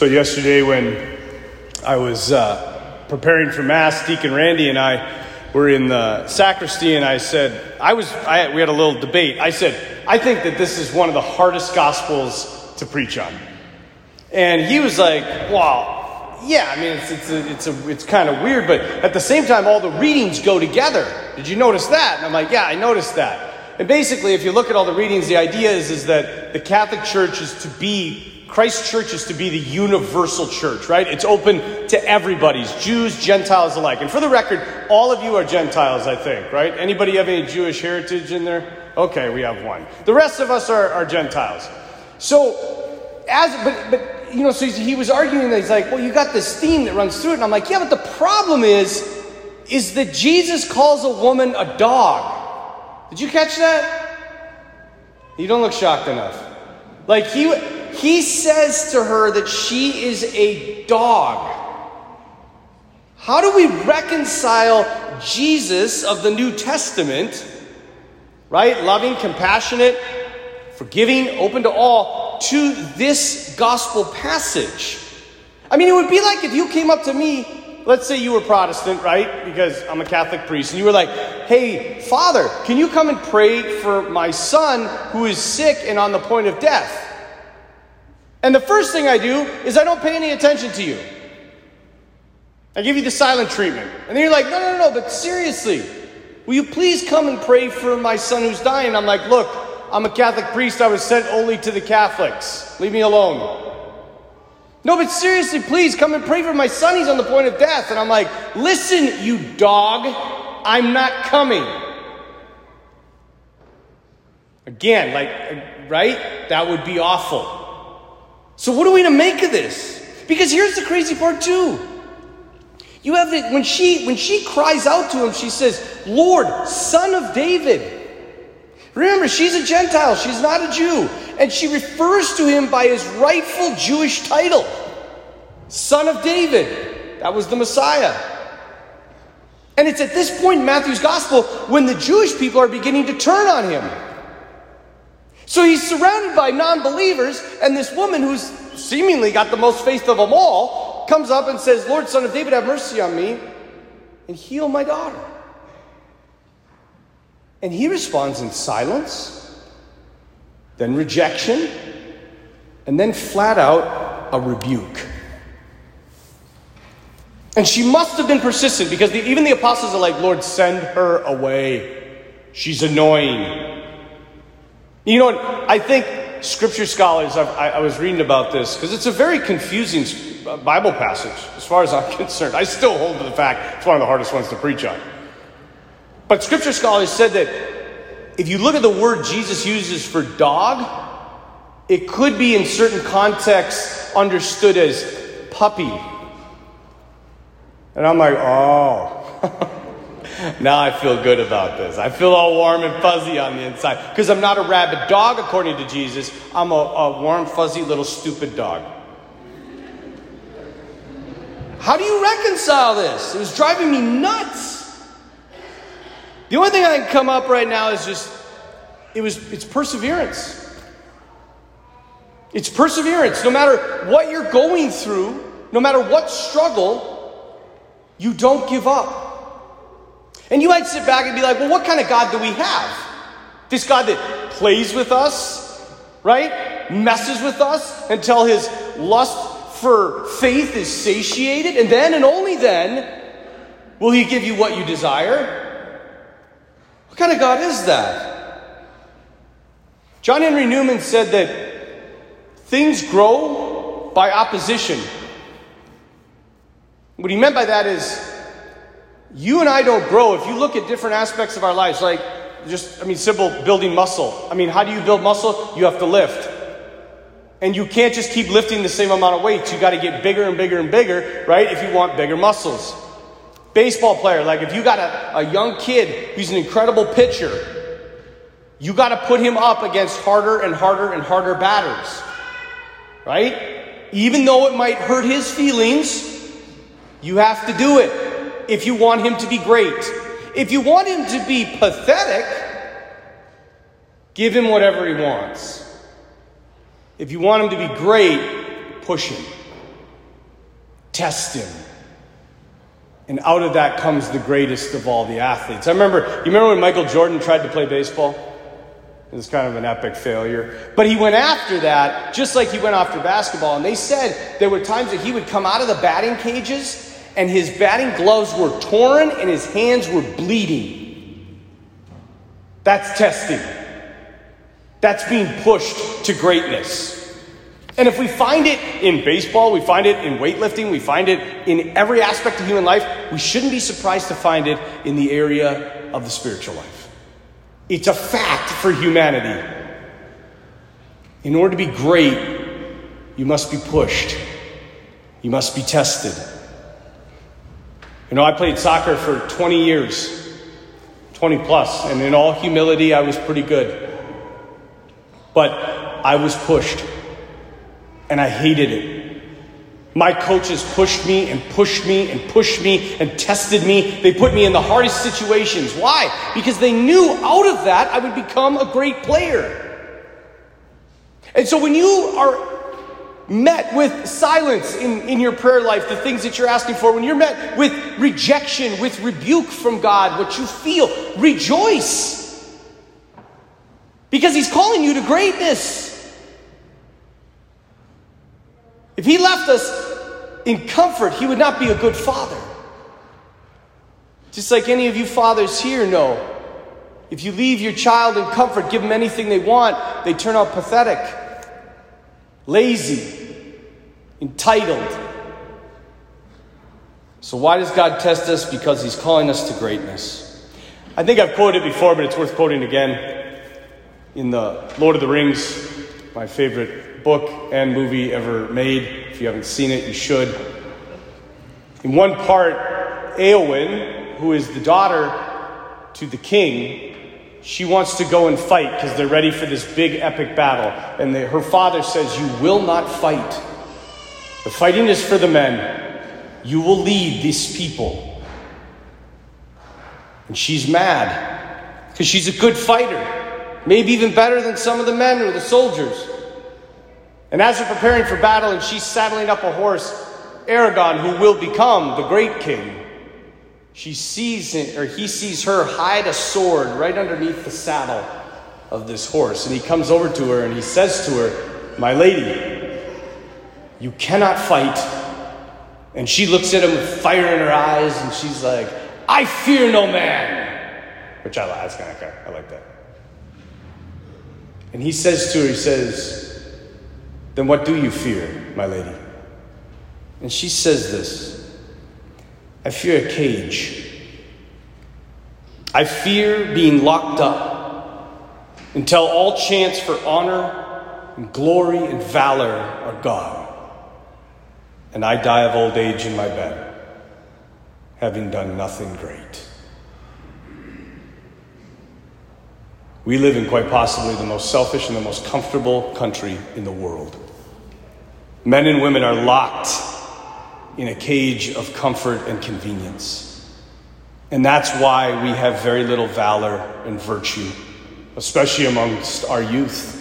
So, yesterday when I was uh, preparing for Mass, Deacon Randy and I were in the sacristy, and I said, I was, I, we had a little debate. I said, I think that this is one of the hardest Gospels to preach on. And he was like, well, yeah, I mean, it's, it's, a, it's, a, it's kind of weird, but at the same time, all the readings go together. Did you notice that? And I'm like, yeah, I noticed that. And basically, if you look at all the readings, the idea is, is that the Catholic Church is to be Christ Church is to be the universal church, right? It's open to everybody's, Jews, Gentiles alike. And for the record, all of you are Gentiles, I think, right? Anybody have any Jewish heritage in there? Okay, we have one. The rest of us are, are Gentiles. So, as, but, but, you know, so he was arguing that he's like, well, you got this theme that runs through it. And I'm like, yeah, but the problem is, is that Jesus calls a woman a dog. Did you catch that? You don't look shocked enough. Like he he says to her that she is a dog. How do we reconcile Jesus of the New Testament, right? Loving, compassionate, forgiving, open to all, to this gospel passage? I mean, it would be like if you came up to me, let's say you were Protestant, right? Because I'm a Catholic priest, and you were like, hey, Father, can you come and pray for my son who is sick and on the point of death? And the first thing I do is I don't pay any attention to you. I give you the silent treatment. And then you're like, no, no, no, but seriously, will you please come and pray for my son who's dying? I'm like, look, I'm a Catholic priest. I was sent only to the Catholics. Leave me alone. No, but seriously, please come and pray for my son. He's on the point of death. And I'm like, listen, you dog, I'm not coming. Again, like, uh, right? That would be awful. So, what are we to make of this? Because here's the crazy part, too. You have it when she when she cries out to him, she says, Lord, son of David. Remember, she's a Gentile, she's not a Jew. And she refers to him by his rightful Jewish title Son of David. That was the Messiah. And it's at this point in Matthew's gospel when the Jewish people are beginning to turn on him. So he's surrounded by non believers, and this woman who's seemingly got the most faith of them all comes up and says, Lord, son of David, have mercy on me and heal my daughter. And he responds in silence, then rejection, and then flat out a rebuke. And she must have been persistent because the, even the apostles are like, Lord, send her away. She's annoying. You know what? I think scripture scholars, I, I was reading about this because it's a very confusing uh, Bible passage as far as I'm concerned. I still hold to the fact it's one of the hardest ones to preach on. But scripture scholars said that if you look at the word Jesus uses for dog, it could be in certain contexts understood as puppy. And I'm like, oh. now I feel good about this. I feel all warm and fuzzy on the inside. Because I'm not a rabid dog, according to Jesus. I'm a, a warm, fuzzy, little stupid dog. How do you reconcile this? It was driving me nuts. The only thing I can come up right now is just it was it's perseverance. It's perseverance. No matter what you're going through, no matter what struggle, you don't give up. And you might sit back and be like, well, what kind of God do we have? This God that plays with us, right? Messes with us until his lust for faith is satiated, and then and only then will he give you what you desire. What kind of God is that? John Henry Newman said that things grow by opposition. What he meant by that is you and I don't grow if you look at different aspects of our lives, like just, I mean, simple building muscle. I mean, how do you build muscle? You have to lift. And you can't just keep lifting the same amount of weights. You got to get bigger and bigger and bigger, right? If you want bigger muscles. Baseball player, like if you got a, a young kid who's an incredible pitcher, you got to put him up against harder and harder and harder batters, right? Even though it might hurt his feelings, you have to do it if you want him to be great. If you want him to be pathetic, give him whatever he wants. If you want him to be great, push him. Test him. And out of that comes the greatest of all the athletes. I remember, you remember when Michael Jordan tried to play baseball? It was kind of an epic failure. But he went after that, just like he went after basketball. And they said there were times that he would come out of the batting cages and his batting gloves were torn and his hands were bleeding. That's testing. That's being pushed to greatness. And if we find it in baseball, we find it in weightlifting, we find it in every aspect of human life, we shouldn't be surprised to find it in the area of the spiritual life. It's a fact for humanity. In order to be great, you must be pushed, you must be tested. You know, I played soccer for 20 years, 20 plus, and in all humility, I was pretty good. But I was pushed, and I hated it. My coaches pushed me and pushed me and pushed me and tested me. They put me in the hardest situations. Why? Because they knew out of that I would become a great player. And so when you are met with silence in, in your prayer life, the things that you're asking for, when you're met with rejection, with rebuke from God, what you feel, rejoice. Because He's calling you to greatness. If he left us in comfort, he would not be a good father. Just like any of you fathers here know. If you leave your child in comfort, give them anything they want, they turn out pathetic, lazy, entitled. So, why does God test us? Because He's calling us to greatness. I think I've quoted before, but it's worth quoting again. In the Lord of the Rings, my favorite book and movie ever made. If you haven't seen it, you should. In one part, Eowyn, who is the daughter to the king, she wants to go and fight because they're ready for this big epic battle. And the, her father says, You will not fight. The fighting is for the men. You will lead these people. And she's mad because she's a good fighter, maybe even better than some of the men or the soldiers. And as they're preparing for battle and she's saddling up a horse, Aragorn, who will become the great king, she sees him, or he sees her hide a sword right underneath the saddle of this horse. And he comes over to her and he says to her, My lady, you cannot fight. And she looks at him with fire in her eyes and she's like, I fear no man. Which I, that's kind of, I like that. And he says to her, he says, then what do you fear, my lady? And she says this I fear a cage. I fear being locked up until all chance for honor and glory and valor are gone. And I die of old age in my bed, having done nothing great. We live in quite possibly the most selfish and the most comfortable country in the world. Men and women are locked in a cage of comfort and convenience. And that's why we have very little valor and virtue, especially amongst our youth.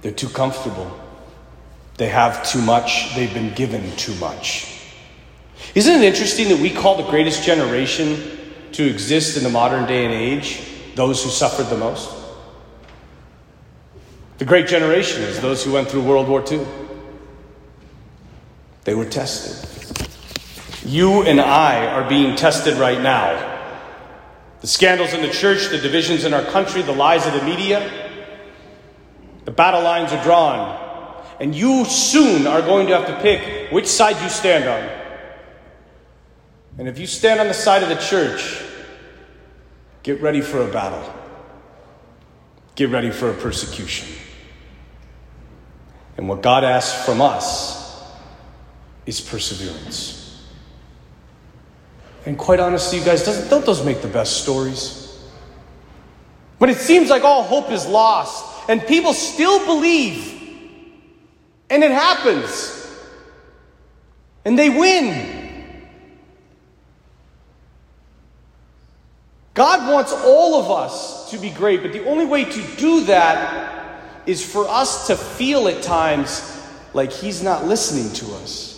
They're too comfortable. They have too much. They've been given too much. Isn't it interesting that we call the greatest generation to exist in the modern day and age those who suffered the most? The great generation is those who went through World War II. They were tested. You and I are being tested right now. The scandals in the church, the divisions in our country, the lies of the media, the battle lines are drawn. And you soon are going to have to pick which side you stand on. And if you stand on the side of the church, get ready for a battle. Get ready for a persecution. And what God asks from us is perseverance. And quite honestly, you guys, don't those make the best stories? When it seems like all hope is lost and people still believe, and it happens, and they win. God wants all of us to be great, but the only way to do that is for us to feel at times like He's not listening to us.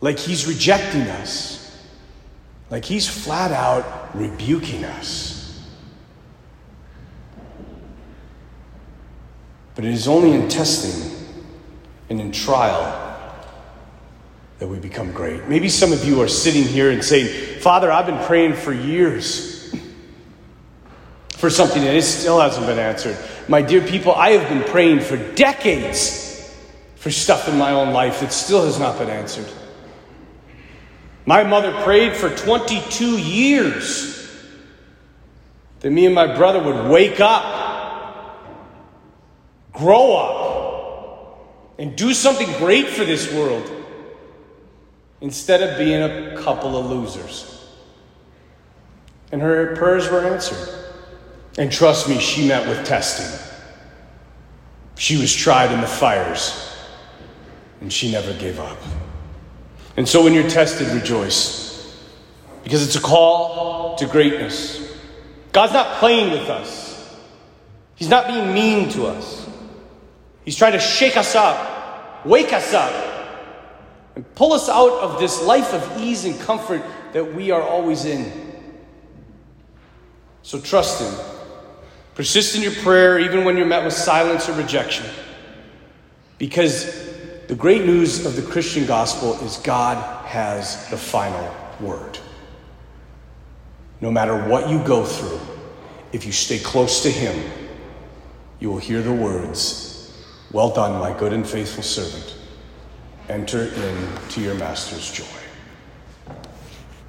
like he's rejecting us, like he's flat out rebuking us. But it is only in testing and in trial that we become great. Maybe some of you are sitting here and saying, Father, I've been praying for years for something and it still hasn't been answered. My dear people, I have been praying for decades for stuff in my own life that still has not been answered. My mother prayed for 22 years that me and my brother would wake up, grow up, and do something great for this world instead of being a couple of losers. And her prayers were answered. And trust me, she met with testing. She was tried in the fires, and she never gave up. And so when you're tested, rejoice, because it's a call to greatness. God's not playing with us, He's not being mean to us. He's trying to shake us up, wake us up, and pull us out of this life of ease and comfort that we are always in. So trust Him. Persist in your prayer even when you're met with silence or rejection. Because the great news of the Christian gospel is God has the final word. No matter what you go through, if you stay close to Him, you will hear the words, Well done, my good and faithful servant. Enter into your master's joy.